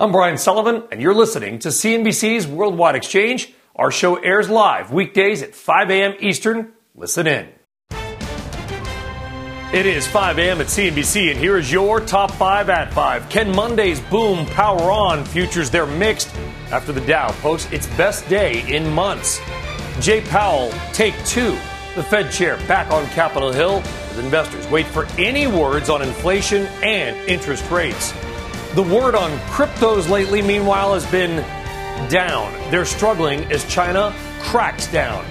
I'm Brian Sullivan, and you're listening to CNBC's Worldwide Exchange. Our show airs live weekdays at 5 a.m. Eastern. Listen in. It is 5 a.m. at CNBC, and here is your top five at five. Can Monday's boom power on? Futures they're mixed after the Dow posts its best day in months. Jay Powell, take two. The Fed chair back on Capitol Hill as investors wait for any words on inflation and interest rates. The word on cryptos lately, meanwhile, has been down. They're struggling as China cracks down.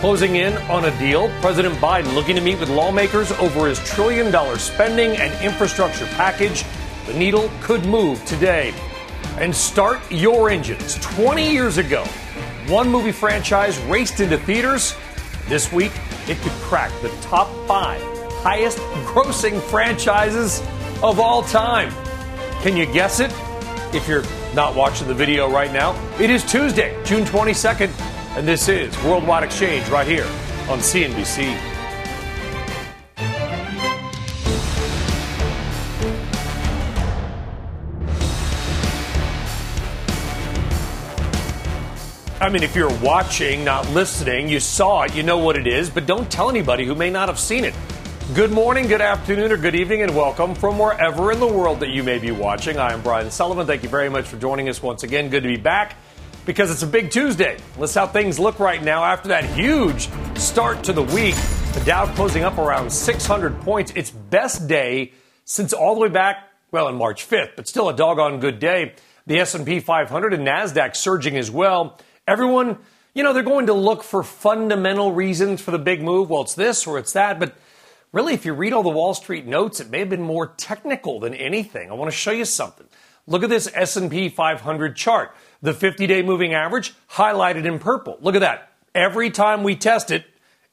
Closing in on a deal, President Biden looking to meet with lawmakers over his trillion dollar spending and infrastructure package. The needle could move today. And start your engines. 20 years ago, one movie franchise raced into theaters. This week, it could crack the top five highest grossing franchises of all time. Can you guess it? If you're not watching the video right now, it is Tuesday, June 22nd, and this is Worldwide Exchange right here on CNBC. I mean, if you're watching, not listening, you saw it, you know what it is, but don't tell anybody who may not have seen it. Good morning, good afternoon, or good evening, and welcome from wherever in the world that you may be watching. I am Brian Sullivan. Thank you very much for joining us once again. Good to be back because it's a big Tuesday. Let's how things look right now after that huge start to the week. The Dow closing up around 600 points. Its best day since all the way back, well, on March 5th, but still a doggone good day. The S&P 500 and Nasdaq surging as well. Everyone, you know, they're going to look for fundamental reasons for the big move. Well, it's this or it's that, but Really, if you read all the Wall Street notes, it may have been more technical than anything. I want to show you something. Look at this S&P 500 chart. The 50-day moving average highlighted in purple. Look at that. Every time we test it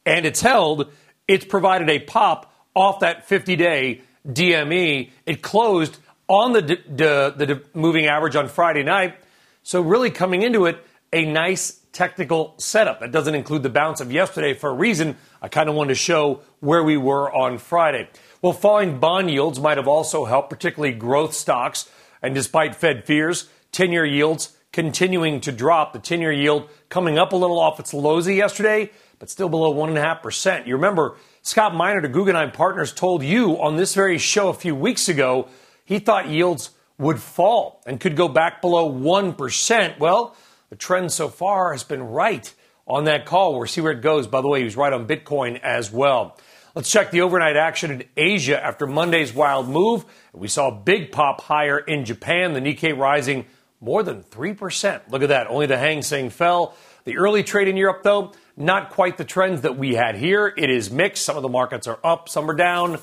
and it's held, it's provided a pop off that 50-day DME. It closed on the, the, the moving average on Friday night. So really coming into it, a nice technical setup. That doesn't include the bounce of yesterday for a reason. I kind of wanted to show where we were on Friday. Well, falling bond yields might have also helped, particularly growth stocks. And despite Fed fears, 10 year yields continuing to drop. The 10 year yield coming up a little off its lows yesterday, but still below 1.5%. You remember Scott Minerd to Guggenheim Partners told you on this very show a few weeks ago he thought yields would fall and could go back below 1%. Well, the trend so far has been right on that call. We'll see where it goes. By the way, he was right on Bitcoin as well. Let's check the overnight action in Asia after Monday's wild move. We saw a big pop higher in Japan, the Nikkei rising more than 3%. Look at that. Only the Hang Seng fell. The early trade in Europe, though, not quite the trends that we had here. It is mixed. Some of the markets are up, some are down,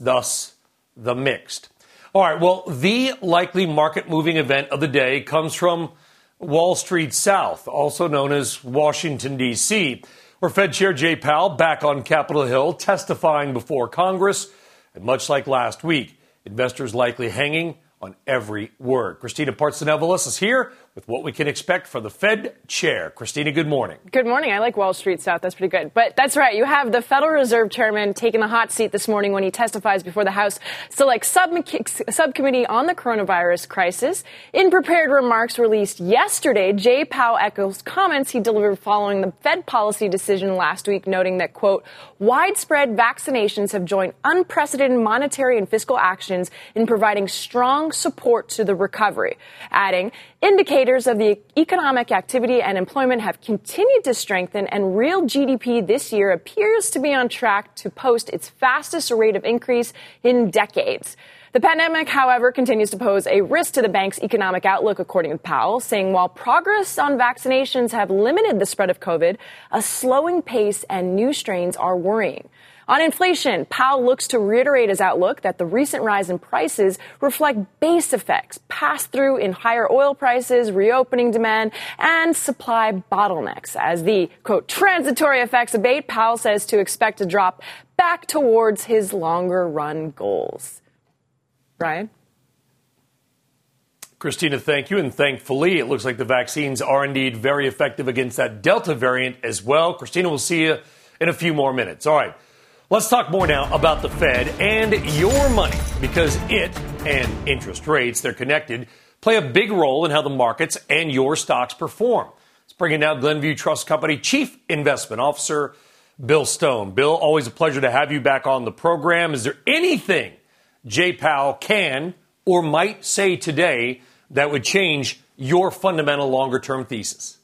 thus the mixed. All right, well, the likely market moving event of the day comes from Wall Street South, also known as Washington, D.C., where Fed Chair Jay Powell back on Capitol Hill testifying before Congress. And much like last week, investors likely hanging on every word. Christina Partsinevelos is here with what we can expect for the Fed chair. Christina, good morning. Good morning. I like Wall Street South. That's pretty good. But that's right. You have the Federal Reserve Chairman taking the hot seat this morning when he testifies before the House Select Subcommittee on the Coronavirus Crisis. In prepared remarks released yesterday, Jay Powell echoes comments he delivered following the Fed policy decision last week, noting that, quote, widespread vaccinations have joined unprecedented monetary and fiscal actions in providing strong support to the recovery, adding, Indicators of the economic activity and employment have continued to strengthen, and real GDP this year appears to be on track to post its fastest rate of increase in decades. The pandemic, however, continues to pose a risk to the bank's economic outlook, according to Powell, saying while progress on vaccinations have limited the spread of COVID, a slowing pace and new strains are worrying. On inflation, Powell looks to reiterate his outlook that the recent rise in prices reflect base effects passed through in higher oil prices, reopening demand, and supply bottlenecks. As the quote transitory effects abate, Powell says to expect to drop back towards his longer run goals. Brian? Christina, thank you. And thankfully, it looks like the vaccines are indeed very effective against that Delta variant as well. Christina, we'll see you in a few more minutes. All right. Let's talk more now about the Fed and your money because it and interest rates, they're connected, play a big role in how the markets and your stocks perform. Let's bring in now Glenview Trust Company Chief Investment Officer Bill Stone. Bill, always a pleasure to have you back on the program. Is there anything Jay Powell can or might say today that would change your fundamental longer term thesis?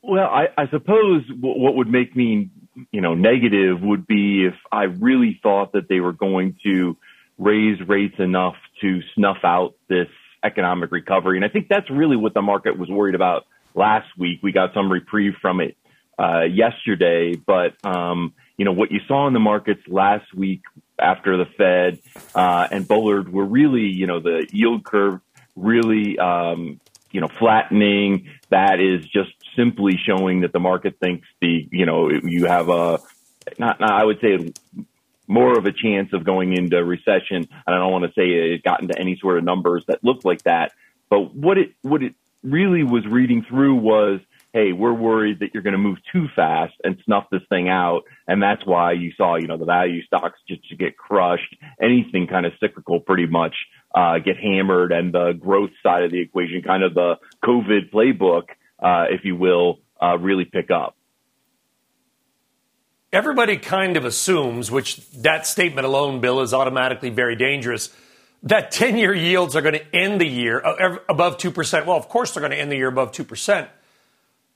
Well, I, I suppose what would make me you know, negative would be if I really thought that they were going to raise rates enough to snuff out this economic recovery. And I think that's really what the market was worried about last week. We got some reprieve from it uh, yesterday, but um, you know what you saw in the markets last week after the Fed uh, and Bullard were really, you know, the yield curve really, um, you know, flattening. That is just simply showing that the market thinks the, you know, you have a, not, not I would say more of a chance of going into recession. And I don't want to say it got into any sort of numbers that looked like that. But what it, what it really was reading through was, hey, we're worried that you're going to move too fast and snuff this thing out. And that's why you saw, you know, the value stocks just get crushed. Anything kind of cyclical pretty much uh, get hammered and the growth side of the equation, kind of the COVID playbook, uh, if you will, uh, really pick up. Everybody kind of assumes, which that statement alone, Bill, is automatically very dangerous, that 10 year yields are going to end the year uh, above 2%. Well, of course, they're going to end the year above 2%.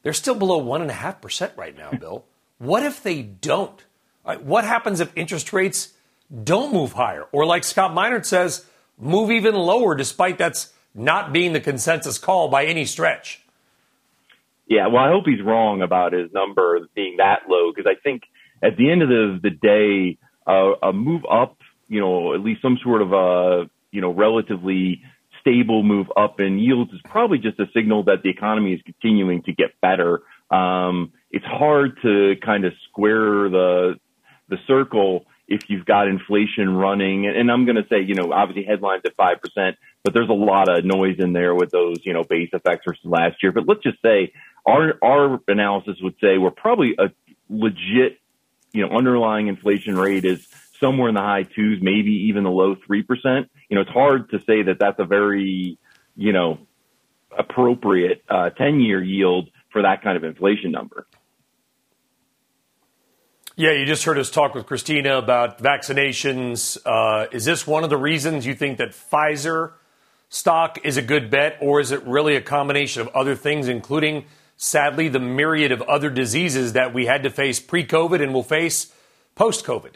They're still below 1.5% right now, Bill. what if they don't? What happens if interest rates don't move higher? Or, like Scott Minerd says, move even lower, despite that's not being the consensus call by any stretch? Yeah, well, I hope he's wrong about his number being that low because I think at the end of the, the day, uh, a move up, you know, at least some sort of a, you know, relatively stable move up in yields is probably just a signal that the economy is continuing to get better. Um, it's hard to kind of square the the circle if you've got inflation running. And I'm going to say, you know, obviously headlines at 5%, but there's a lot of noise in there with those, you know, base effects versus last year. But let's just say our, our analysis would say we're probably a legit, you know, underlying inflation rate is somewhere in the high twos, maybe even the low 3%. You know, it's hard to say that that's a very, you know, appropriate, uh, 10 year yield for that kind of inflation number. Yeah, you just heard us talk with Christina about vaccinations. Uh, is this one of the reasons you think that Pfizer stock is a good bet, or is it really a combination of other things, including, sadly, the myriad of other diseases that we had to face pre COVID and will face post COVID?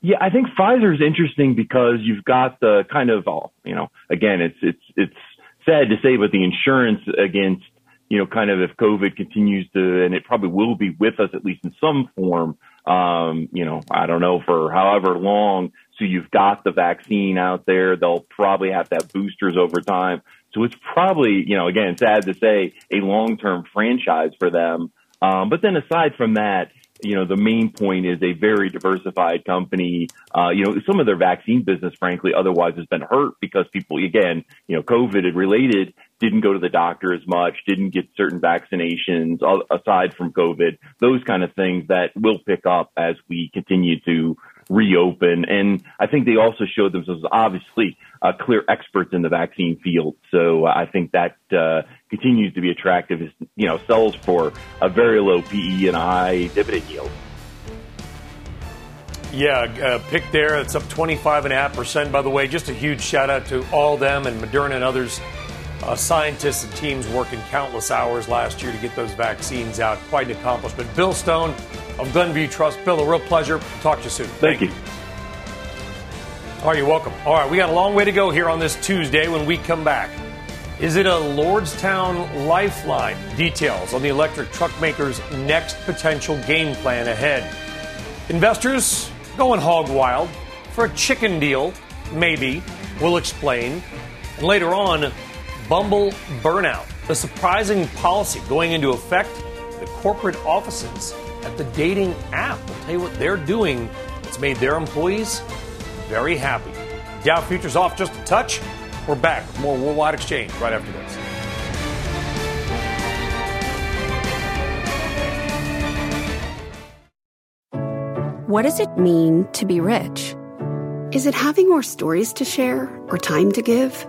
Yeah, I think Pfizer is interesting because you've got the kind of, you know, again, it's it's it's sad to say, but the insurance against you know, kind of if COVID continues to, and it probably will be with us at least in some form, um, you know, I don't know for however long. So you've got the vaccine out there. They'll probably have to have boosters over time. So it's probably, you know, again, sad to say a long-term franchise for them. Um, but then aside from that, you know, the main point is a very diversified company. Uh, you know, some of their vaccine business, frankly, otherwise has been hurt because people, again, you know, COVID related didn't go to the doctor as much, didn't get certain vaccinations aside from COVID, those kind of things that will pick up as we continue to reopen. And I think they also showed themselves obviously uh, clear experts in the vaccine field. So I think that uh, continues to be attractive. You know, sells for a very low PE and a high dividend yield. Yeah, uh, pick there. It's up 25.5%. By the way, just a huge shout out to all them and Moderna and others uh, scientists and teams working countless hours last year to get those vaccines out. Quite an accomplishment. Bill Stone of Glenview Trust. Bill, a real pleasure. Talk to you soon. Thank, Thank you. you. All right, you're welcome. All right, we got a long way to go here on this Tuesday when we come back. Is it a Lordstown lifeline? Details on the electric truck maker's next potential game plan ahead. Investors going hog wild for a chicken deal, maybe. We'll explain. And later on, Bumble burnout, the surprising policy going into effect the corporate offices at the dating app. I'll tell you what they're doing. It's made their employees very happy. Dow futures off just a touch. We're back with more Worldwide Exchange right after this. What does it mean to be rich? Is it having more stories to share or time to give?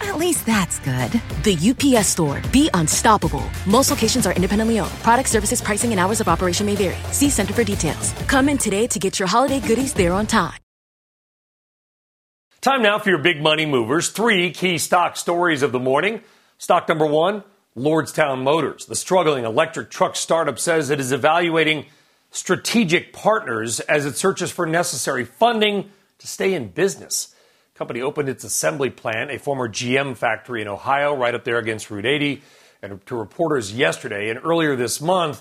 At least that's good. The UPS store. Be unstoppable. Most locations are independently owned. Product services, pricing, and hours of operation may vary. See Center for details. Come in today to get your holiday goodies there on time. Time now for your big money movers. Three key stock stories of the morning. Stock number one Lordstown Motors. The struggling electric truck startup says it is evaluating strategic partners as it searches for necessary funding to stay in business. Company opened its assembly plant, a former GM factory in Ohio, right up there against Route 80. And to reporters yesterday and earlier this month,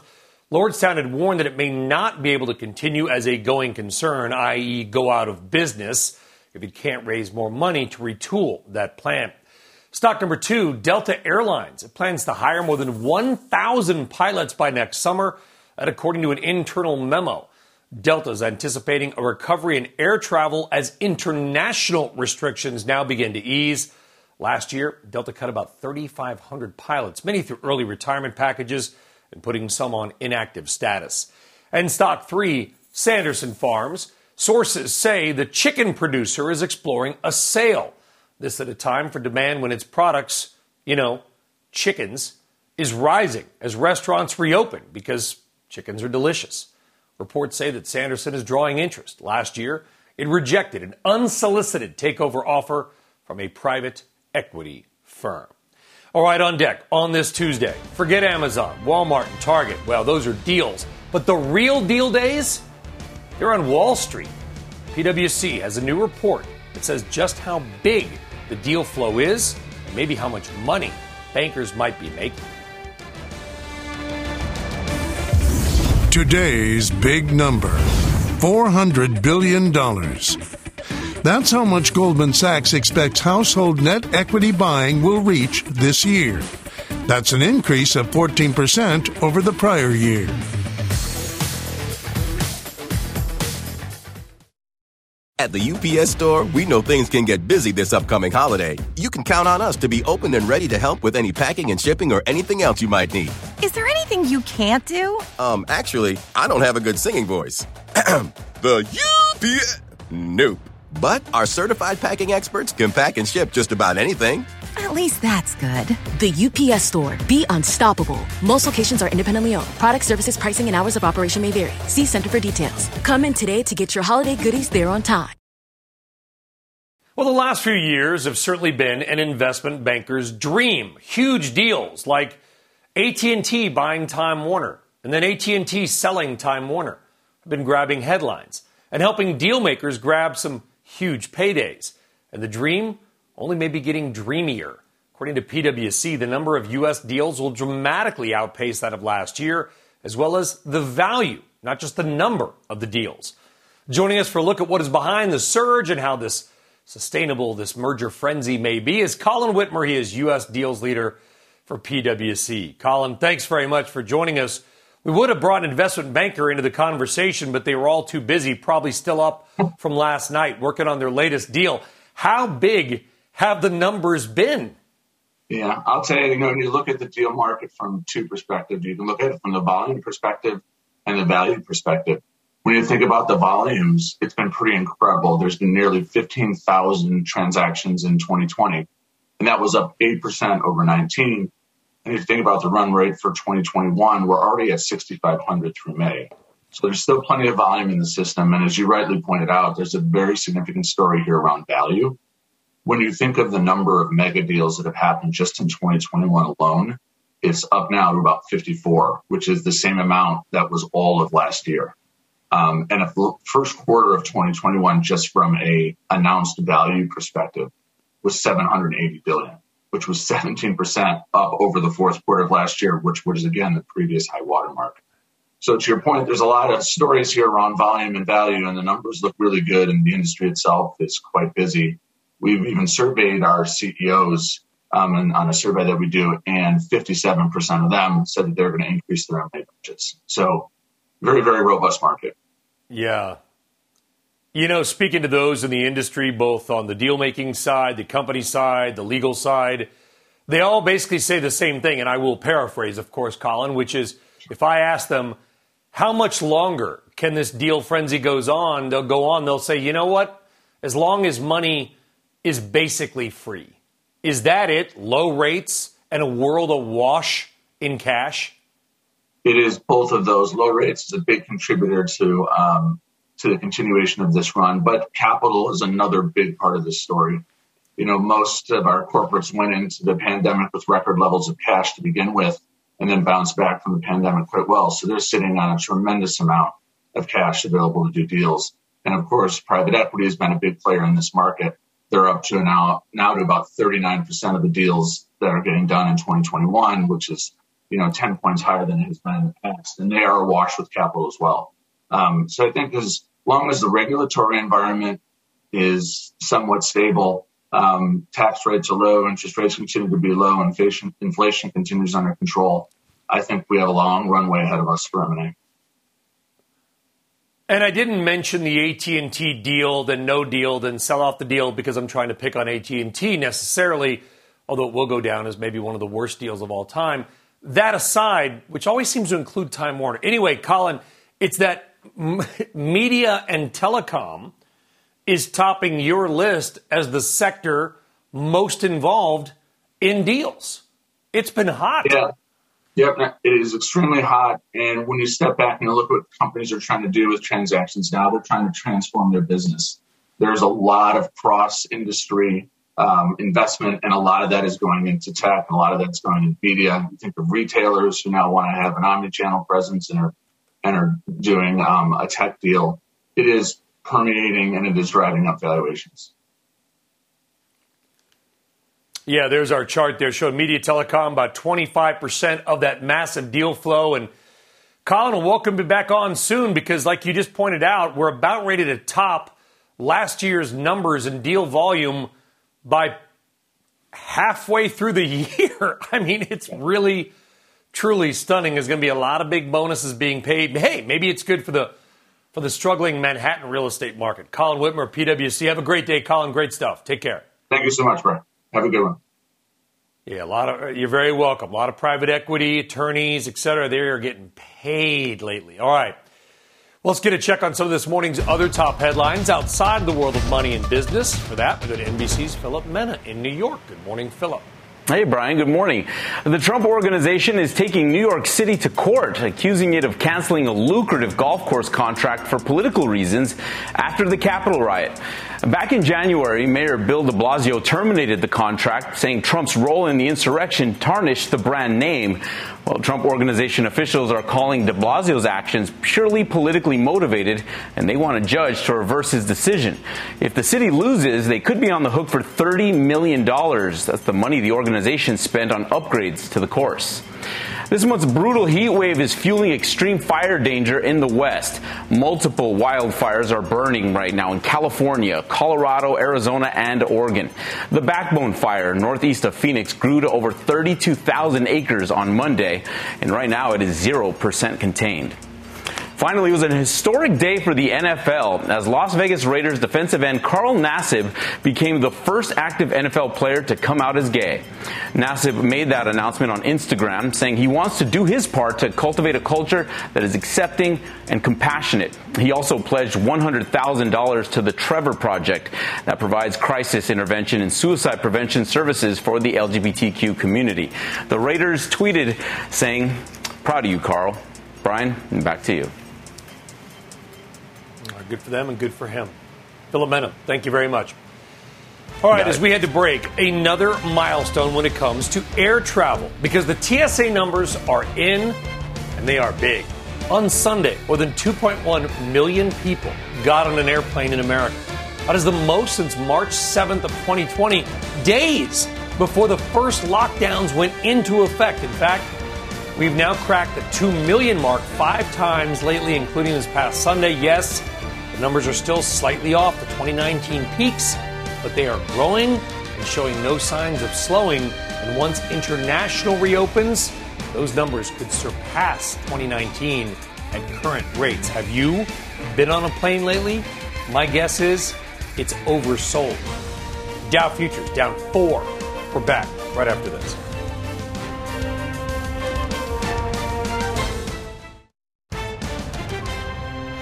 Lordstown had warned that it may not be able to continue as a going concern, i.e., go out of business, if it can't raise more money to retool that plant. Stock number two, Delta Airlines. It plans to hire more than 1,000 pilots by next summer, that according to an internal memo. Delta is anticipating a recovery in air travel as international restrictions now begin to ease. Last year, Delta cut about 3,500 pilots, many through early retirement packages and putting some on inactive status. And stock three, Sanderson Farms. Sources say the chicken producer is exploring a sale. This at a time for demand when its products, you know, chickens, is rising as restaurants reopen because chickens are delicious. Reports say that Sanderson is drawing interest. Last year, it rejected an unsolicited takeover offer from a private equity firm. All right, on deck on this Tuesday, forget Amazon, Walmart, and Target. Well, those are deals. But the real deal days, they're on Wall Street. PwC has a new report that says just how big the deal flow is and maybe how much money bankers might be making. Today's big number $400 billion. That's how much Goldman Sachs expects household net equity buying will reach this year. That's an increase of 14% over the prior year. At the UPS store, we know things can get busy this upcoming holiday. You can count on us to be open and ready to help with any packing and shipping or anything else you might need. Is there anything you can't do? Um, actually, I don't have a good singing voice. the UPS. Nope. But our certified packing experts can pack and ship just about anything. At least that's good. The UPS store. Be unstoppable. Most locations are independently owned. Product services, pricing, and hours of operation may vary. See Center for details. Come in today to get your holiday goodies there on time. Well, the last few years have certainly been an investment banker's dream. Huge deals like AT&T buying Time Warner and then AT&T selling Time Warner have been grabbing headlines and helping deal makers grab some huge paydays. And the dream only may be getting dreamier. According to PwC, the number of U.S. deals will dramatically outpace that of last year, as well as the value, not just the number of the deals. Joining us for a look at what is behind the surge and how this sustainable this merger frenzy may be is Colin Wittmer. He is U.S. deals leader for PwC. Colin, thanks very much for joining us. We would have brought an investment banker into the conversation, but they were all too busy, probably still up from last night working on their latest deal. How big have the numbers been? Yeah, I'll tell you, you know, when you look at the deal market from two perspectives, you can look at it from the volume perspective and the value perspective. When you think about the volumes, it's been pretty incredible. There's been nearly 15,000 transactions in 2020, and that was up 8% over 19. And if you think about the run rate for 2021, we're already at 6,500 through May. So there's still plenty of volume in the system. And as you rightly pointed out, there's a very significant story here around value. When you think of the number of mega deals that have happened just in 2021 alone, it's up now to about 54, which is the same amount that was all of last year. Um, and if the first quarter of 2021, just from a announced value perspective, was 780 billion, which was 17% up over the fourth quarter of last year, which was again the previous high watermark. So to your point, there's a lot of stories here around volume and value, and the numbers look really good, and the industry itself is quite busy. We've even surveyed our CEOs um, and on a survey that we do, and 57% of them said that they're going to increase their M&A budgets. So very, very robust market. Yeah. You know, speaking to those in the industry, both on the deal making side, the company side, the legal side, they all basically say the same thing. And I will paraphrase, of course, Colin, which is if I ask them, how much longer can this deal frenzy goes on? They'll go on. They'll say, you know what? As long as money is basically free. Is that it? Low rates and a world awash in cash? It is both of those. Low rates is a big contributor to um, to the continuation of this run, but capital is another big part of this story. You know, most of our corporates went into the pandemic with record levels of cash to begin with, and then bounced back from the pandemic quite well. So they're sitting on a tremendous amount of cash available to do deals. And of course, private equity has been a big player in this market. They're up to now, now to about 39% of the deals that are getting done in 2021, which is, you know, 10 points higher than it has been in the past. And they are awash with capital as well. Um, so I think as long as the regulatory environment is somewhat stable, um, tax rates are low, interest rates continue to be low, inflation, inflation continues under control. I think we have a long runway ahead of us for M&A. And I didn't mention the AT&T deal, then no deal, then sell off the deal because I'm trying to pick on AT&T necessarily, although it will go down as maybe one of the worst deals of all time. That aside, which always seems to include Time Warner. Anyway, Colin, it's that media and telecom is topping your list as the sector most involved in deals. It's been hot. Yeah. Yep, it is extremely hot. And when you step back and look at what companies are trying to do with transactions now, they're trying to transform their business. There's a lot of cross industry um, investment, and a lot of that is going into tech, and a lot of that's going into media. You think of retailers who now want to have an omni-channel presence and are and are doing um, a tech deal. It is permeating and it is driving up valuations. Yeah, there's our chart there showing media telecom about 25% of that massive deal flow. And Colin will welcome back on soon because, like you just pointed out, we're about ready to top last year's numbers and deal volume by halfway through the year. I mean, it's really, truly stunning. There's going to be a lot of big bonuses being paid. Hey, maybe it's good for the for the struggling Manhattan real estate market. Colin Wittmer, PwC. Have a great day, Colin. Great stuff. Take care. Thank you so much, Brett. Have a good one. Yeah, a lot of you're very welcome. A lot of private equity attorneys, et cetera, they are getting paid lately. All right. Well, let's get a check on some of this morning's other top headlines outside the world of money and business. For that, we go to NBC's Phillip Mena in New York. Good morning, Phillip. Hey, Brian, good morning. The Trump Organization is taking New York City to court, accusing it of canceling a lucrative golf course contract for political reasons after the Capitol riot. Back in January, Mayor Bill de Blasio terminated the contract, saying Trump's role in the insurrection tarnished the brand name. Well, Trump Organization officials are calling de Blasio's actions purely politically motivated, and they want a judge to reverse his decision. If the city loses, they could be on the hook for $30 million. That's the money the organization spent on upgrades to the course. This month's brutal heat wave is fueling extreme fire danger in the West. Multiple wildfires are burning right now in California, Colorado, Arizona, and Oregon. The Backbone Fire northeast of Phoenix grew to over 32,000 acres on Monday, and right now it is 0% contained. Finally, it was an historic day for the NFL as Las Vegas Raiders defensive end Carl Nassib became the first active NFL player to come out as gay. Nassib made that announcement on Instagram, saying he wants to do his part to cultivate a culture that is accepting and compassionate. He also pledged $100,000 to the Trevor Project that provides crisis intervention and suicide prevention services for the LGBTQ community. The Raiders tweeted saying, Proud of you, Carl. Brian, back to you. Good for them and good for him. Phillip Mena, thank you very much. All right, as we had to break, another milestone when it comes to air travel because the TSA numbers are in and they are big. On Sunday, more than 2.1 million people got on an airplane in America. That is the most since March 7th of 2020, days before the first lockdowns went into effect. In fact, we've now cracked the 2 million mark five times lately, including this past Sunday. Yes, the numbers are still slightly off the 2019 peaks, but they are growing and showing no signs of slowing. And once international reopens, those numbers could surpass 2019 at current rates. Have you been on a plane lately? My guess is it's oversold. Dow futures down four. We're back right after this.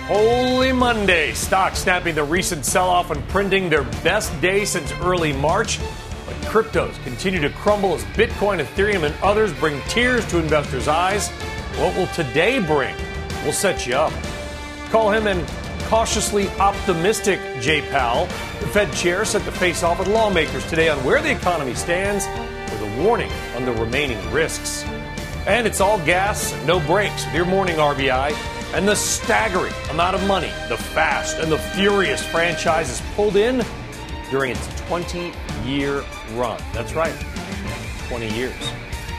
Holy Monday. Stocks snapping the recent sell off and printing their best day since early March. But cryptos continue to crumble as Bitcoin, Ethereum, and others bring tears to investors' eyes. What will today bring? We'll set you up. Call him an cautiously optimistic Jay Powell. The Fed chair set to face off with lawmakers today on where the economy stands with a warning on the remaining risks. And it's all gas, no brakes your morning RBI and the staggering amount of money the Fast and the Furious franchise has pulled in during its 20 year run. That's right, 20 years.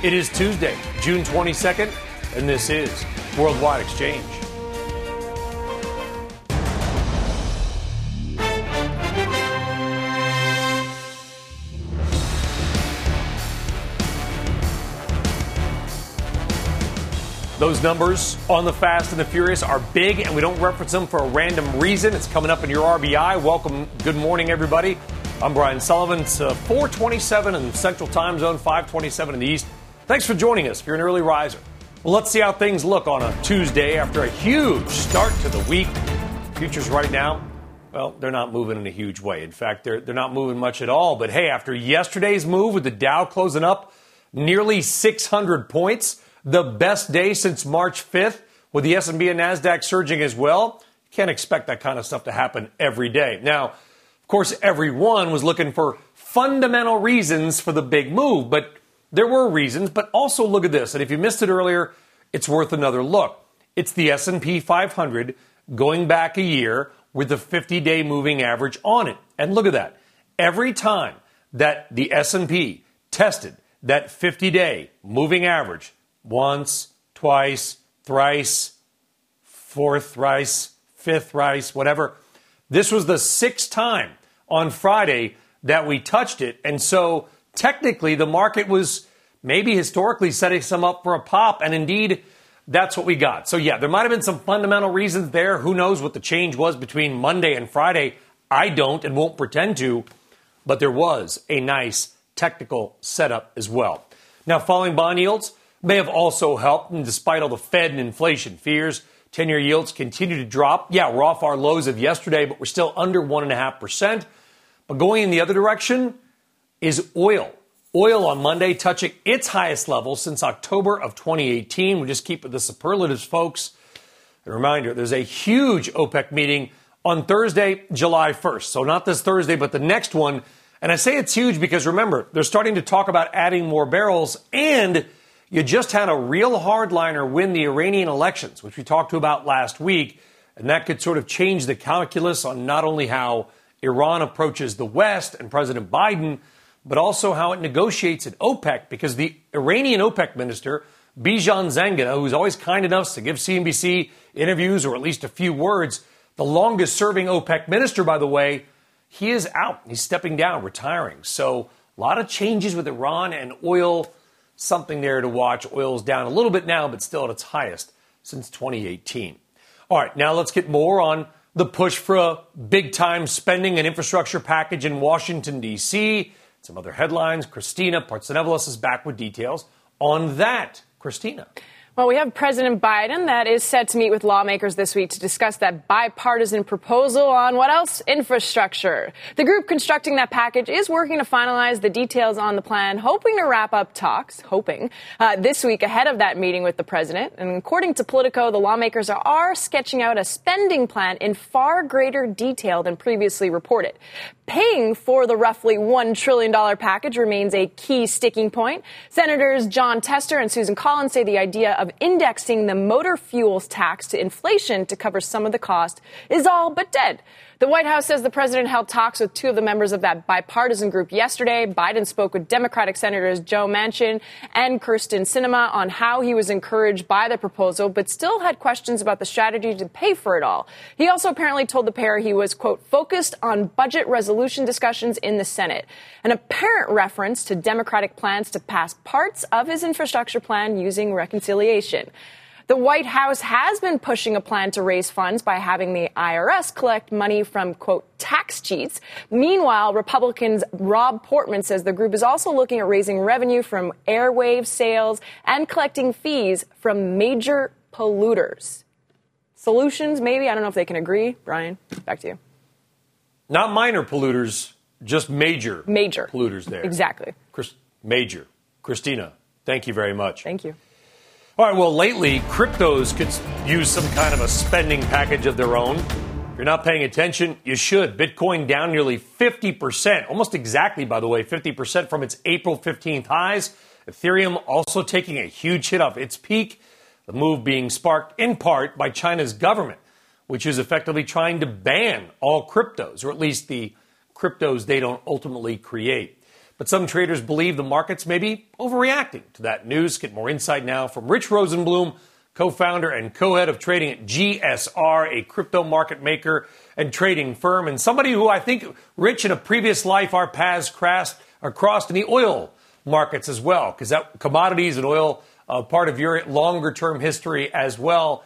It is Tuesday, June 22nd, and this is Worldwide Exchange. Those numbers on the Fast and the Furious are big, and we don't reference them for a random reason. It's coming up in your RBI. Welcome. Good morning, everybody. I'm Brian Sullivan. It's uh, 427 in the Central Time Zone, 527 in the East. Thanks for joining us if you're an early riser. Well, let's see how things look on a Tuesday after a huge start to the week. Futures right now, well, they're not moving in a huge way. In fact, they're, they're not moving much at all. But hey, after yesterday's move with the Dow closing up nearly 600 points, the best day since March 5th, with the S&P and Nasdaq surging as well. Can't expect that kind of stuff to happen every day. Now, of course, everyone was looking for fundamental reasons for the big move, but there were reasons. But also look at this, and if you missed it earlier, it's worth another look. It's the S&P 500 going back a year with the 50-day moving average on it. And look at that. Every time that the S&P tested that 50-day moving average, once, twice, thrice, fourth thrice, fifth thrice, whatever. This was the sixth time on Friday that we touched it. And so technically the market was maybe historically setting some up for a pop. And indeed, that's what we got. So yeah, there might have been some fundamental reasons there. Who knows what the change was between Monday and Friday? I don't and won't pretend to, but there was a nice technical setup as well. Now, falling bond yields, may have also helped. And despite all the Fed and inflation fears, 10 year yields continue to drop. Yeah, we're off our lows of yesterday, but we're still under 1.5%. But going in the other direction is oil. Oil on Monday touching its highest level since October of 2018. We just keep with the superlatives, folks. A reminder there's a huge OPEC meeting on Thursday, July 1st. So not this Thursday, but the next one. And I say it's huge because remember, they're starting to talk about adding more barrels and you just had a real hardliner win the Iranian elections, which we talked to about last week, and that could sort of change the calculus on not only how Iran approaches the West and President Biden, but also how it negotiates at OPEC, because the Iranian OPEC minister, Bijan Zanganeh, who's always kind enough to give CNBC interviews or at least a few words, the longest serving OPEC minister, by the way, he is out. He's stepping down, retiring. So a lot of changes with Iran and oil something there to watch. Oil's down a little bit now, but still at its highest since 2018. All right, now let's get more on the push for a big time spending and infrastructure package in Washington, D.C. Some other headlines. Christina Partsinevelos is back with details on that. Christina. Well, we have President Biden that is set to meet with lawmakers this week to discuss that bipartisan proposal on what else? Infrastructure. The group constructing that package is working to finalize the details on the plan, hoping to wrap up talks, hoping, uh, this week ahead of that meeting with the president. And according to Politico, the lawmakers are, are sketching out a spending plan in far greater detail than previously reported. Paying for the roughly $1 trillion package remains a key sticking point. Senators Jon Tester and Susan Collins say the idea of indexing the motor fuels tax to inflation to cover some of the cost is all but dead. The White House says the president held talks with two of the members of that bipartisan group yesterday. Biden spoke with Democratic Senators Joe Manchin and Kyrsten Sinema on how he was encouraged by the proposal, but still had questions about the strategy to pay for it all. He also apparently told the pair he was, quote, focused on budget resolution discussions in the Senate. An apparent reference to Democratic plans to pass parts of his infrastructure plan using reconciliation. The White House has been pushing a plan to raise funds by having the IRS collect money from, quote, tax cheats. Meanwhile, Republicans Rob Portman says the group is also looking at raising revenue from airwave sales and collecting fees from major polluters. Solutions, maybe? I don't know if they can agree. Brian, back to you. Not minor polluters, just major. Major. Polluters there. Exactly. Chris, major. Christina, thank you very much. Thank you. All right, well, lately, cryptos could use some kind of a spending package of their own. If you're not paying attention, you should. Bitcoin down nearly 50%, almost exactly, by the way, 50% from its April 15th highs. Ethereum also taking a huge hit off its peak, the move being sparked in part by China's government, which is effectively trying to ban all cryptos, or at least the cryptos they don't ultimately create. But some traders believe the markets may be overreacting to that news. Get more insight now from Rich Rosenblum, co founder and co head of trading at GSR, a crypto market maker and trading firm, and somebody who I think, Rich, in a previous life, our paths crossed, are crossed in the oil markets as well, because that commodities and oil, uh, part of your longer term history as well.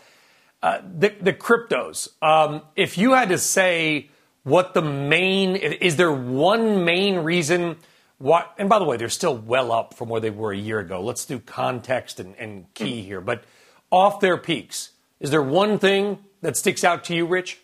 Uh, the, the, cryptos, um, if you had to say what the main, is there one main reason? What, and by the way, they're still well up from where they were a year ago. Let's do context and, and key here. But off their peaks, is there one thing that sticks out to you, Rich?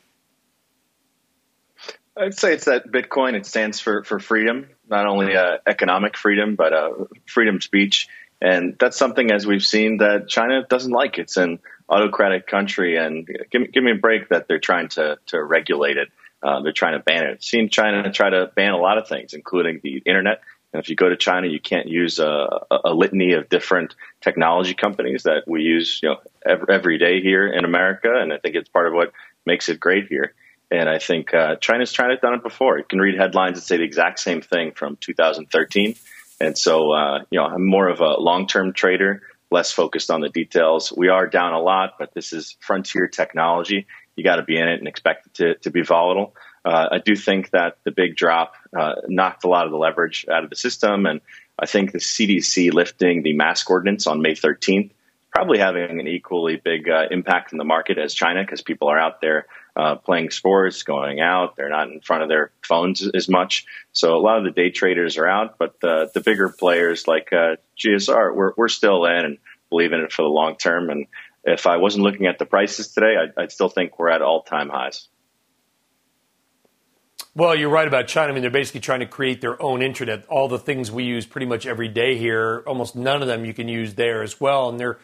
I'd say it's that Bitcoin. It stands for, for freedom, not only uh, economic freedom, but uh, freedom of speech. And that's something, as we've seen, that China doesn't like. It's an autocratic country, and give, give me a break that they're trying to, to regulate it. Uh, they're trying to ban it. I've seen China try to ban a lot of things, including the internet. And if you go to China, you can't use a, a litany of different technology companies that we use, you know, every, every day here in America. And I think it's part of what makes it great here. And I think uh, China's tried it, done it before. You can read headlines that say the exact same thing from 2013. And so, uh, you know, I'm more of a long-term trader, less focused on the details. We are down a lot, but this is frontier technology you got to be in it and expect it to, to be volatile. Uh, I do think that the big drop uh, knocked a lot of the leverage out of the system, and I think the CDC lifting the mask ordinance on May 13th probably having an equally big uh, impact in the market as China because people are out there uh, playing sports, going out. They're not in front of their phones as much. So a lot of the day traders are out, but the, the bigger players like uh, GSR, we're, we're still in and believe in it for the long term. And if I wasn't looking at the prices today, I'd, I'd still think we're at all time highs. Well, you're right about China. I mean, they're basically trying to create their own internet. All the things we use pretty much every day here, almost none of them you can use there as well. And their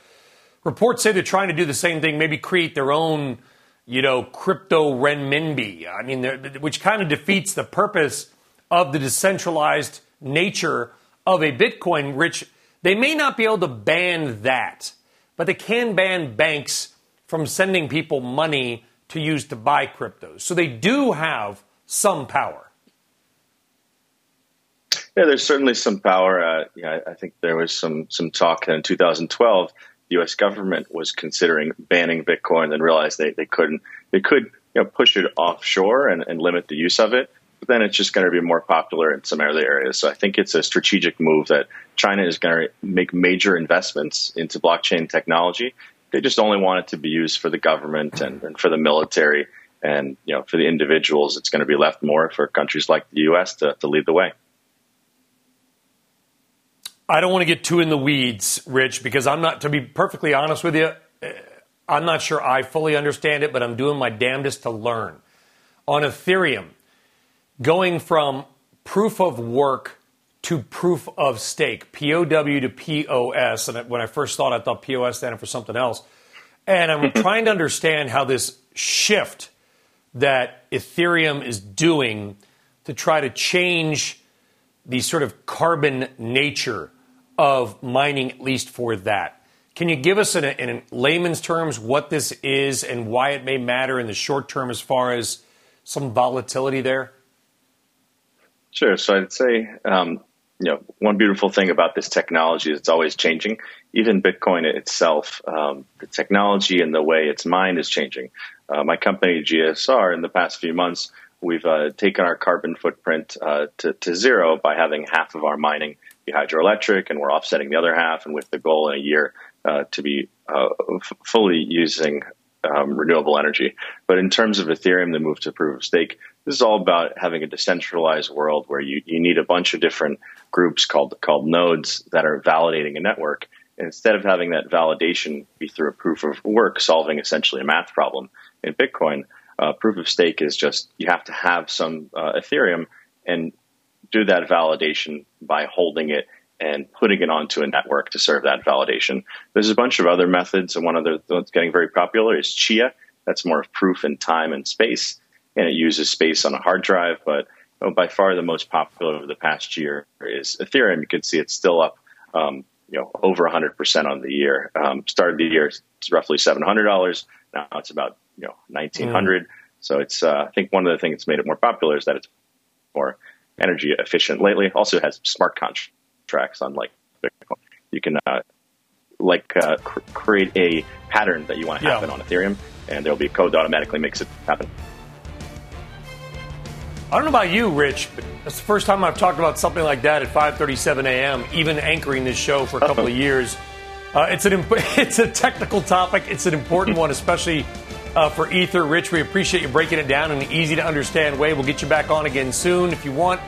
reports say they're trying to do the same thing, maybe create their own, you know, crypto renminbi. I mean, which kind of defeats the purpose of the decentralized nature of a Bitcoin. Rich, they may not be able to ban that but they can ban banks from sending people money to use to buy cryptos. So they do have some power. Yeah, there's certainly some power. Uh, yeah, I think there was some some talk in 2012. The U.S. government was considering banning Bitcoin, then realized they, they couldn't. They could you know, push it offshore and, and limit the use of it, but then it's just going to be more popular in some other areas. So I think it's a strategic move that China is going to make major investments into blockchain technology They just only want it to be used for the government and, and for the military. And, you know, for the individuals, it's going to be left more for countries like the U.S. to, to lead the way. I don't want to get too in the weeds, Rich, because I'm not, to be perfectly honest with you, I'm not sure I fully understand it, but I'm doing my damnedest to learn. On Ethereum, going from proof of work to proof of stake, POW to POS. And when I first thought, I thought POS standing for something else. And I'm trying to understand how this shift that Ethereum is doing to try to change the sort of carbon nature of mining, at least for that. Can you give us, in, a, in layman's terms, what this is and why it may matter in the short term as far as some volatility there? Sure. So I'd say, um, you know, one beautiful thing about this technology is it's always changing. Even Bitcoin itself, um, the technology and the way it's mined is changing. Uh, my company, GSR, in the past few months, we've uh, taken our carbon footprint uh, to, to, zero by having half of our mining be hydroelectric, and we're offsetting the other half, and with the goal in a year uh, to be uh, f- fully using um, renewable energy. But in terms of Ethereum, the move to proof of stake, this is all about having a decentralized world where you, you need a bunch of different groups called called nodes that are validating a network. And instead of having that validation be through a proof of work, solving essentially a math problem in Bitcoin, uh, proof of stake is just you have to have some uh, Ethereum and do that validation by holding it and putting it onto a network to serve that validation. There's a bunch of other methods, and one of the that's getting very popular is Chia. That's more of proof in time and space, and it uses space on a hard drive. But by far the most popular over the past year is Ethereum. You can see it's still up, um, you know, over 100% on the year. Um, started the year, it's roughly $700. Now it's about you know 1900. Mm. So it's uh, I think one of the things that's made it more popular is that it's more energy efficient lately. Also has smart contracts tracks on like Bitcoin. You can uh, like uh, cr- create a pattern that you want to happen yeah. on Ethereum, and there'll be code that automatically makes it happen. I don't know about you, Rich, but that's the first time I've talked about something like that at 5:37 a.m. Even anchoring this show for a couple of years, uh, it's an imp- it's a technical topic. It's an important one, especially uh, for Ether. Rich, we appreciate you breaking it down in an easy to understand way. We'll get you back on again soon if you want.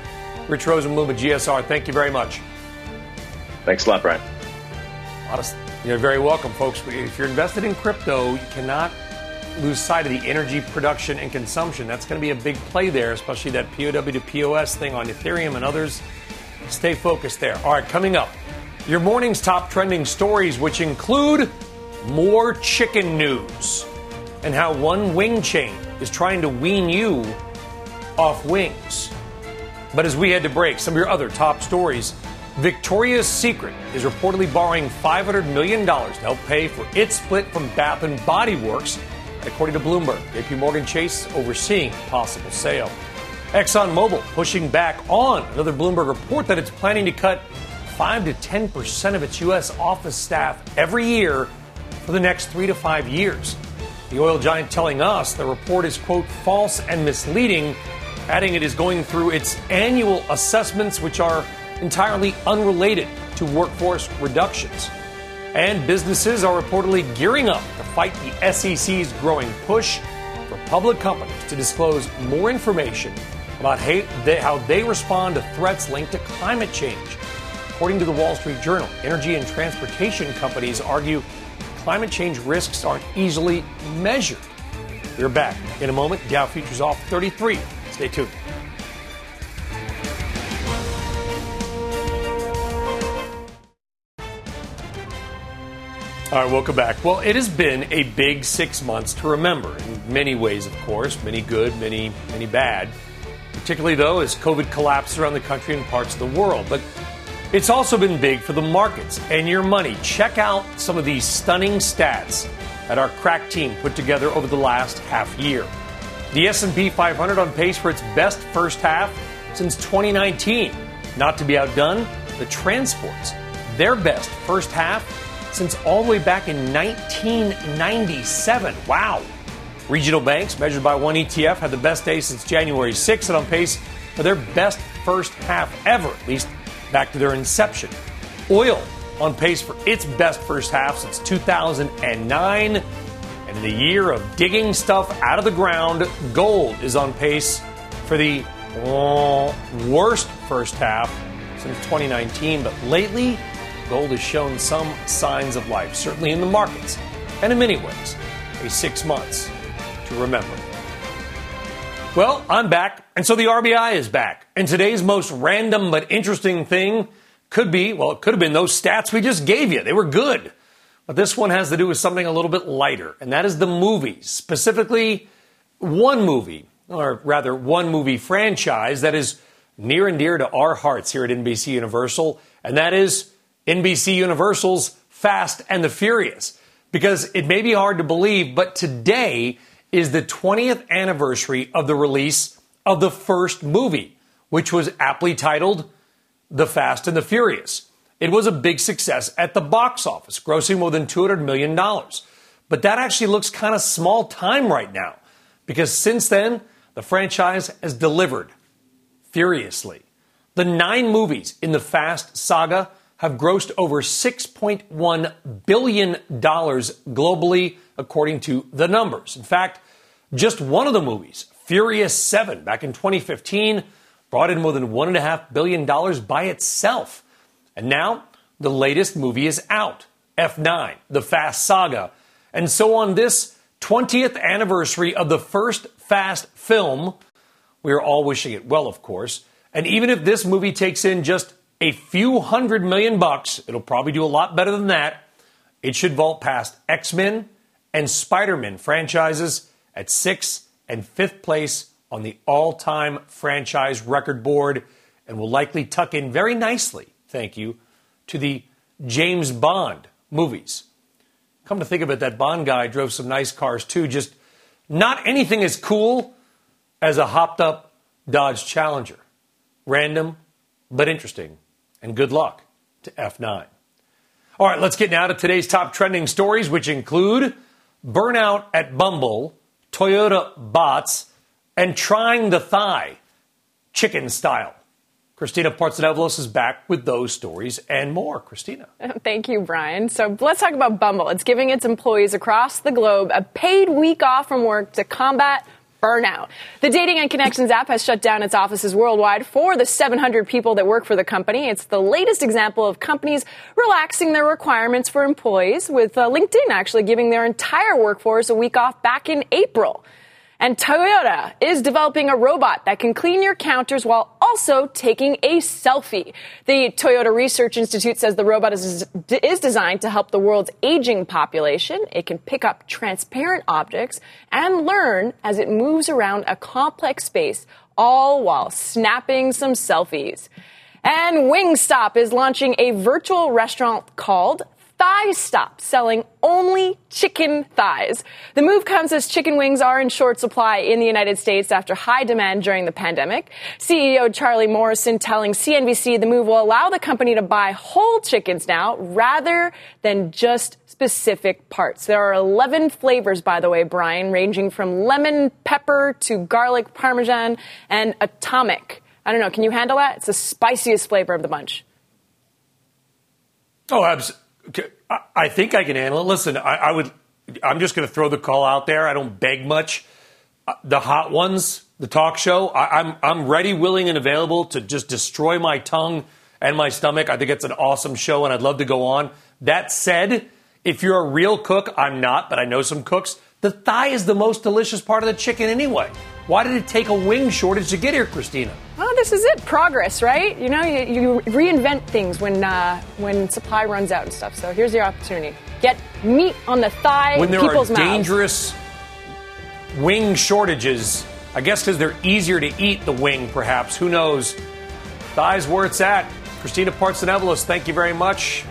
Rich Rosenblum at GSR. Thank you very much. Thanks a lot, Brian. You're very welcome, folks. If you're invested in crypto, you cannot lose sight of the energy production and consumption. That's going to be a big play there, especially that POW to POS thing on Ethereum and others. Stay focused there. All right, coming up, your morning's top trending stories, which include more chicken news and how one wing chain is trying to wean you off wings. But as we head to break, some of your other top stories Victoria's Secret is reportedly borrowing $500 million to help pay for its split from Bath and Body Works, according to Bloomberg. JP Morgan Chase overseeing possible sale. ExxonMobil pushing back on another Bloomberg report that it's planning to cut 5 to 10% of its U.S. office staff every year for the next three to five years. The oil giant telling us the report is, quote, false and misleading, adding it is going through its annual assessments, which are entirely unrelated to workforce reductions. And businesses are reportedly gearing up to fight the SEC's growing push for public companies to disclose more information about how they respond to threats linked to climate change. According to the Wall Street Journal, energy and transportation companies argue climate change risks aren't easily measured. We're back in a moment. Dow futures off 33. Stay tuned. All right, welcome back. Well, it has been a big six months to remember in many ways, of course, many good, many, many bad. Particularly, though, as COVID collapsed around the country and parts of the world. But it's also been big for the markets and your money. Check out some of these stunning stats that our crack team put together over the last half year. The S&P 500 on pace for its best first half since 2019. Not to be outdone, the transports, their best first half since all the way back in 1997. Wow. Regional banks, measured by one ETF, had the best day since January 6th and on pace for their best first half ever, at least back to their inception. Oil on pace for its best first half since 2009. And in the year of digging stuff out of the ground, gold is on pace for the uh, worst first half since 2019. But lately, gold has shown some signs of life, certainly in the markets, and in many ways, a six months to remember. Well, I'm back, and so the RBI is back. And today's most random but interesting thing could be well, it could have been those stats we just gave you. They were good. But this one has to do with something a little bit lighter, and that is the movies, specifically one movie, or rather, one movie franchise that is near and dear to our hearts here at NBC Universal, and that is NBC Universal's Fast and the Furious. Because it may be hard to believe, but today is the 20th anniversary of the release of the first movie, which was aptly titled The Fast and the Furious. It was a big success at the box office, grossing more than $200 million. But that actually looks kind of small time right now, because since then, the franchise has delivered furiously. The nine movies in the Fast saga have grossed over $6.1 billion globally, according to the numbers. In fact, just one of the movies, Furious 7, back in 2015, brought in more than $1.5 billion by itself. And now, the latest movie is out F9, The Fast Saga. And so, on this 20th anniversary of the first Fast film, we are all wishing it well, of course. And even if this movie takes in just a few hundred million bucks, it'll probably do a lot better than that. It should vault past X Men and Spider Man franchises at sixth and fifth place on the all time franchise record board and will likely tuck in very nicely, thank you, to the James Bond movies. Come to think of it, that Bond guy drove some nice cars too, just not anything as cool as a hopped up Dodge Challenger. Random, but interesting. And good luck to F9. All right, let's get now to today's top trending stories, which include burnout at Bumble, Toyota bots, and trying the thigh, chicken style. Christina Partsinevelos is back with those stories and more. Christina. Thank you, Brian. So let's talk about Bumble. It's giving its employees across the globe a paid week off from work to combat burnout. The dating and connections app has shut down its offices worldwide for the 700 people that work for the company. It's the latest example of companies relaxing their requirements for employees, with uh, LinkedIn actually giving their entire workforce a week off back in April. And Toyota is developing a robot that can clean your counters while also taking a selfie. The Toyota Research Institute says the robot is, is designed to help the world's aging population. It can pick up transparent objects and learn as it moves around a complex space, all while snapping some selfies. And Wingstop is launching a virtual restaurant called Thigh Stop, selling only chicken thighs. The move comes as chicken wings are in short supply in the United States after high demand during the pandemic. CEO Charlie Morrison telling CNBC the move will allow the company to buy whole chickens now rather than just specific parts. There are 11 flavors, by the way, Brian, ranging from lemon, pepper to garlic parmesan and atomic. I don't know. Can you handle that? It's the spiciest flavor of the bunch. Oh, absolutely. I think I can handle it. Listen, I, I would. I'm just going to throw the call out there. I don't beg much. Uh, the hot ones, the talk show. I, I'm I'm ready, willing, and available to just destroy my tongue and my stomach. I think it's an awesome show, and I'd love to go on. That said, if you're a real cook, I'm not, but I know some cooks. The thigh is the most delicious part of the chicken anyway. Why did it take a wing shortage to get here, Christina? Well, this is it. Progress, right? You know, you, you reinvent things when uh, when supply runs out and stuff. So here's your opportunity. Get meat on the thigh. When there people's are mouths. dangerous wing shortages, I guess because they're easier to eat the wing, perhaps. Who knows? Thighs where it's at. Christina Partsinevelos, thank you very much.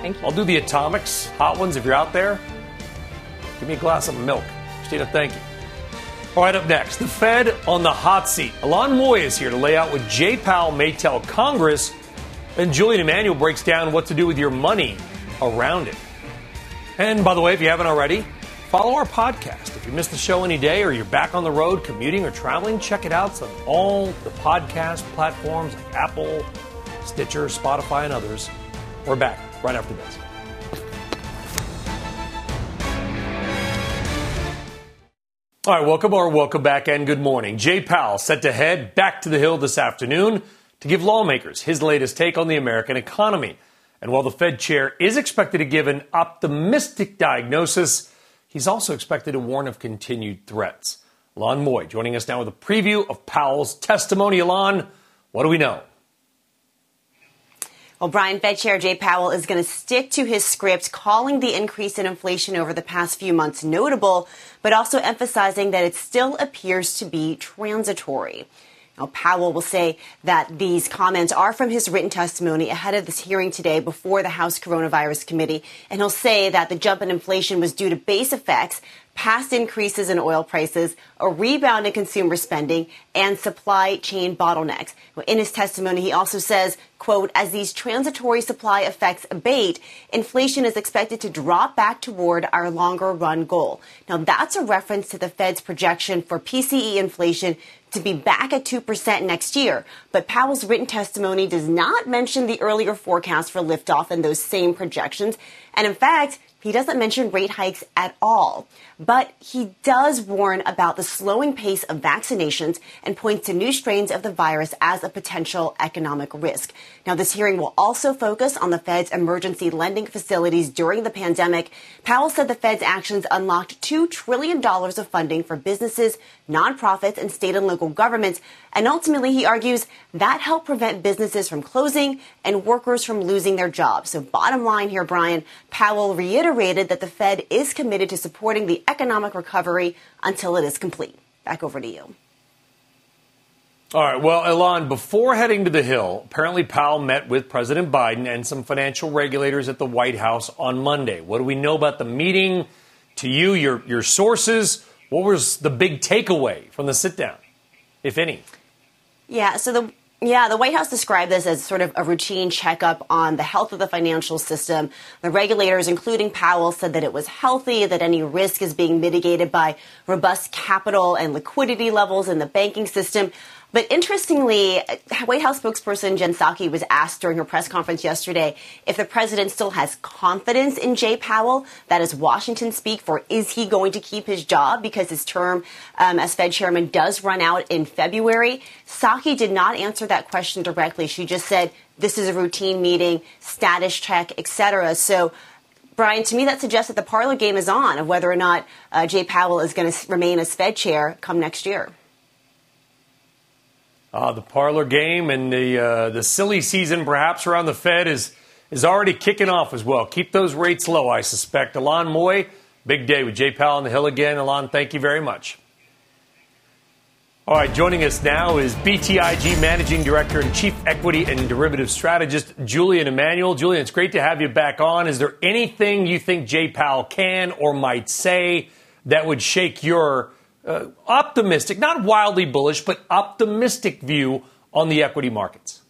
Thank you. I'll do the atomics, hot ones if you're out there. Give me a glass of milk. Christina, thank you. All right, up next, the Fed on the hot seat. Ylan Mui is here to lay out what Jay Powell may tell Congress, and Julian Emanuel breaks down what to do with your money around it. And by the way, if you haven't already, follow our podcast. If you missed the show any day or you're back on the road commuting or traveling, check it out. On all the podcast platforms like Apple, Stitcher, Spotify, and others. We're back right after this. All right, welcome or welcome back and good morning. Jay Powell set to head back to the Hill this afternoon to give lawmakers his latest take on the American economy. And while the Fed chair is expected to give an optimistic diagnosis, he's also expected to warn of continued threats. Ylan Mui joining us now with a preview of Powell's testimony. Ylan, what do we know? Well, Brian, Fed Chair Jay Powell is going to stick to his script, calling the increase in inflation over the past few months notable, but also emphasizing that it still appears to be transitory. Now, Powell will say that these comments are from his written testimony ahead of this hearing today before the House Coronavirus Committee. And he'll say that the jump in inflation was due to base effects, past increases in oil prices, a rebound in consumer spending, and supply chain bottlenecks. In his testimony, he also says, quote, as these transitory supply effects abate, inflation is expected to drop back toward our longer run goal. Now, that's a reference to the Fed's projection for PCE inflation to be back at 2% next year. But Powell's written testimony does not mention the earlier forecast for liftoff in those same projections. And in fact, he doesn't mention rate hikes at all, but he does warn about the slowing pace of vaccinations and points to new strains of the virus as a potential economic risk. Now, this hearing will also focus on the Fed's emergency lending facilities during the pandemic. Powell said the Fed's actions unlocked $2 trillion of funding for businesses, nonprofits, and state and local governments. And ultimately, he argues that helped prevent businesses from closing and workers from losing their jobs. So, bottom line here, Brian, Powell reiterated that the Fed is committed to supporting the economic recovery until it is complete. Back over to you. All right. Well, Ylan, before heading to the Hill, apparently Powell met with President Biden and some financial regulators at the White House on Monday. What do we know about the meeting? To you, your, your sources, what was the big takeaway from the sit down, if any? Yeah, so the yeah, the White House described this as sort of a routine checkup on the health of the financial system. The regulators, including Powell, said that it was healthy, that any risk is being mitigated by robust capital and liquidity levels in the banking system. But interestingly, White House spokesperson Jen Psaki was asked during her press conference yesterday if the president still has confidence in Jay Powell. That is Washington speak for is he going to keep his job because his term um, as Fed chairman does run out in February. Psaki did not answer that question directly. She just said this is a routine meeting, status check, etc. So Brian, to me, that suggests that the parlor game is on of whether or not uh, Jay Powell is going to remain as Fed chair come next year. Uh, the parlor game and the uh, the silly season, perhaps around the Fed, is is already kicking off as well. Keep those rates low, I suspect. Ylan Mui, big day with Jay Powell on the Hill again. Ylan, thank you very much. All right, joining us now is BTIG Managing Director and Chief Equity and Derivative Strategist Julian Emanuel. Julian, it's great to have you back on. Is there anything you think Jay Powell can or might say that would shake your uh, optimistic, not wildly bullish, but optimistic view on the equity markets?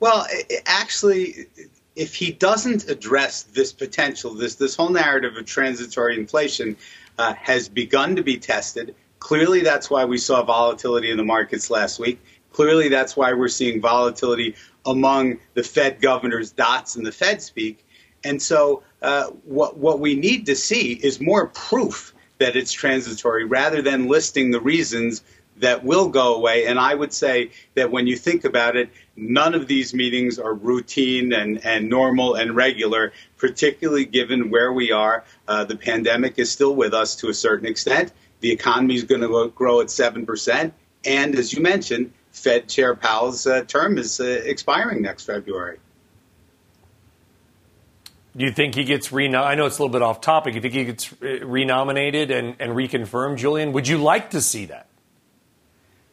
Well, actually, if he doesn't address this potential, this this whole narrative of transitory inflation uh, has begun to be tested. Clearly, that's why we saw volatility in the markets last week. Clearly, that's why we're seeing volatility among the Fed governors, dots, and the Fed speak. And so, uh, what what we need to see is more proof that it's transitory rather than listing the reasons that will go away. And I would say that when you think about it, none of these meetings are routine and, and normal and regular, particularly given where we are. Uh, the pandemic is still with us to a certain extent. The economy is going to grow at 7%. And as you mentioned, Fed Chair Powell's uh, term is uh, expiring next February. Do you think he gets renominated? I know it's a little bit off topic. You think he gets renominated and, and reconfirmed, Julian? Would you like to see that?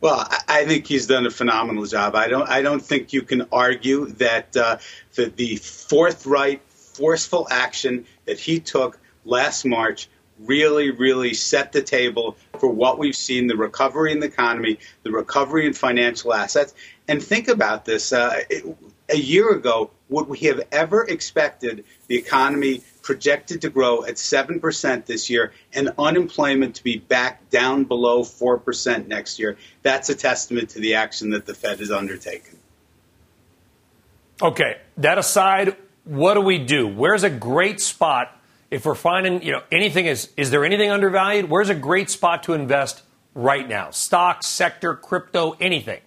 Well, I think he's done a phenomenal job. I don't. I don't think you can argue that uh, the, the forthright, forceful action that he took last March really, really set the table for what we've seen: the recovery in the economy, the recovery in financial assets. And think about this: uh, it, a year ago, would we have ever expected the economy projected to grow at 7% this year and unemployment to be back down below 4% next year? That's a testament to the action that the Fed has undertaken. Okay, that aside, what do we do? Where's a great spot if we're finding, you know, anything is, is there anything undervalued? Where's a great spot to invest right now? Stock, sector, crypto, anything.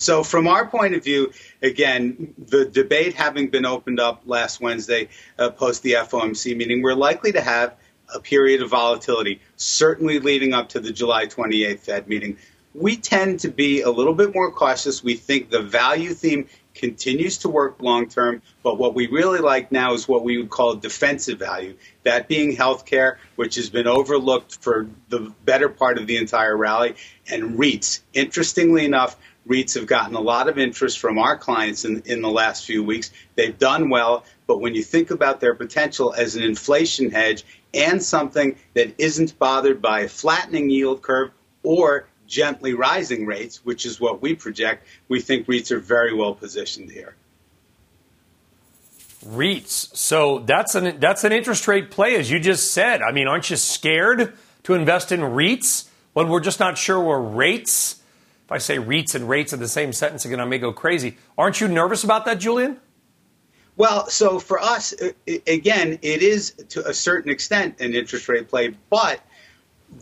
So, from our point of view, again, the debate having been opened up last Wednesday uh, post the FOMC meeting, we're likely to have a period of volatility, certainly leading up to the July 28th Fed meeting. We tend to be a little bit more cautious. We think the value theme continues to work long term, but what we really like now is what we would call defensive value. That being healthcare, which has been overlooked for the better part of the entire rally, and REITs. Interestingly enough, REITs have gotten a lot of interest from our clients in, in the last few weeks. They've done well, but when you think about their potential as an inflation hedge and something that isn't bothered by a flattening yield curve or gently rising rates, which is what we project, we think REITs are very well positioned here. REITs. So that's an that's an interest rate play, as you just said. I mean, aren't you scared to invest in REITs when we're just not sure where rates? If I say REITs and rates in the same sentence again, I may go crazy. Aren't you nervous about that, Julian? Well, so for us, uh, uh, again, it is to a certain extent an interest rate play, but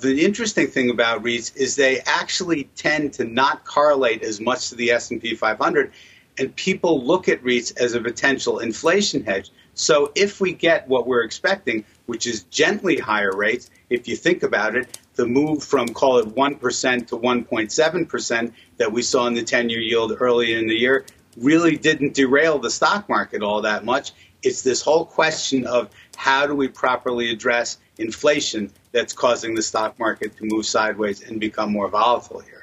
the interesting thing about REITs is they actually tend to not correlate as much to the S&P 500 and people look at REITs as a potential inflation hedge. So if we get what we're expecting, which is gently higher rates, if you think about it, the move from call it 1% to 1.7% that we saw in the 10-year yield earlier in the year really didn't derail the stock market all that much. It's this whole question of how do we properly address inflation that's causing the stock market to move sideways and become more volatile here.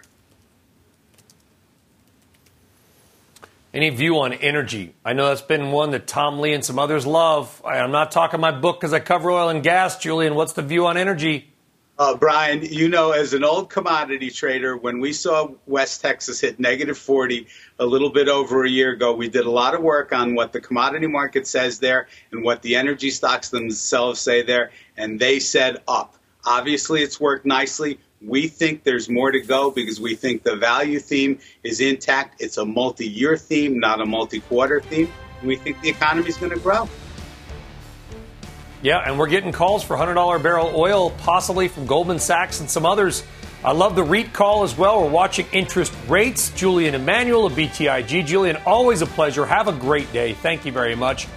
Any view on energy? I know that's been one that Tom Lee and some others love. I, am not talking my book because I cover oil and gas. Julian, what's the view on energy? Uh, Brian, you know, as an old commodity trader, when we saw West Texas hit negative 40 a little bit over a year ago, we did a lot of work on what the commodity market says there and what the energy stocks themselves say there, and they said up. Obviously, it's worked nicely. We think there's more to go because we think the value theme is intact. It's a multi year theme, not a multi quarter theme. And we think the economy is going to grow. Yeah, and we're getting calls for $100 barrel oil, possibly from Goldman Sachs and some others. I love the REIT call as well. We're watching interest rates. Julian Emanuel of BTIG. Julian, always a pleasure. Have a great day. Thank you very much.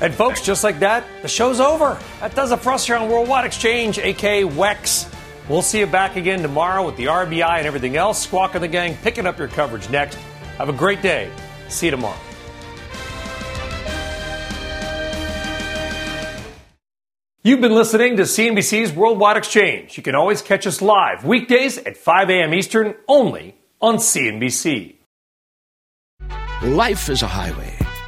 And folks, just like that, the show's over. That does it for us here on Worldwide Exchange, aka WEX. We'll see you back again tomorrow with the RBI and everything else. Squawk and the gang picking up your coverage next. Have a great day. See you tomorrow. You've been listening to CNBC's Worldwide Exchange. You can always catch us live weekdays at 5 a.m. Eastern only on CNBC. Life is a highway,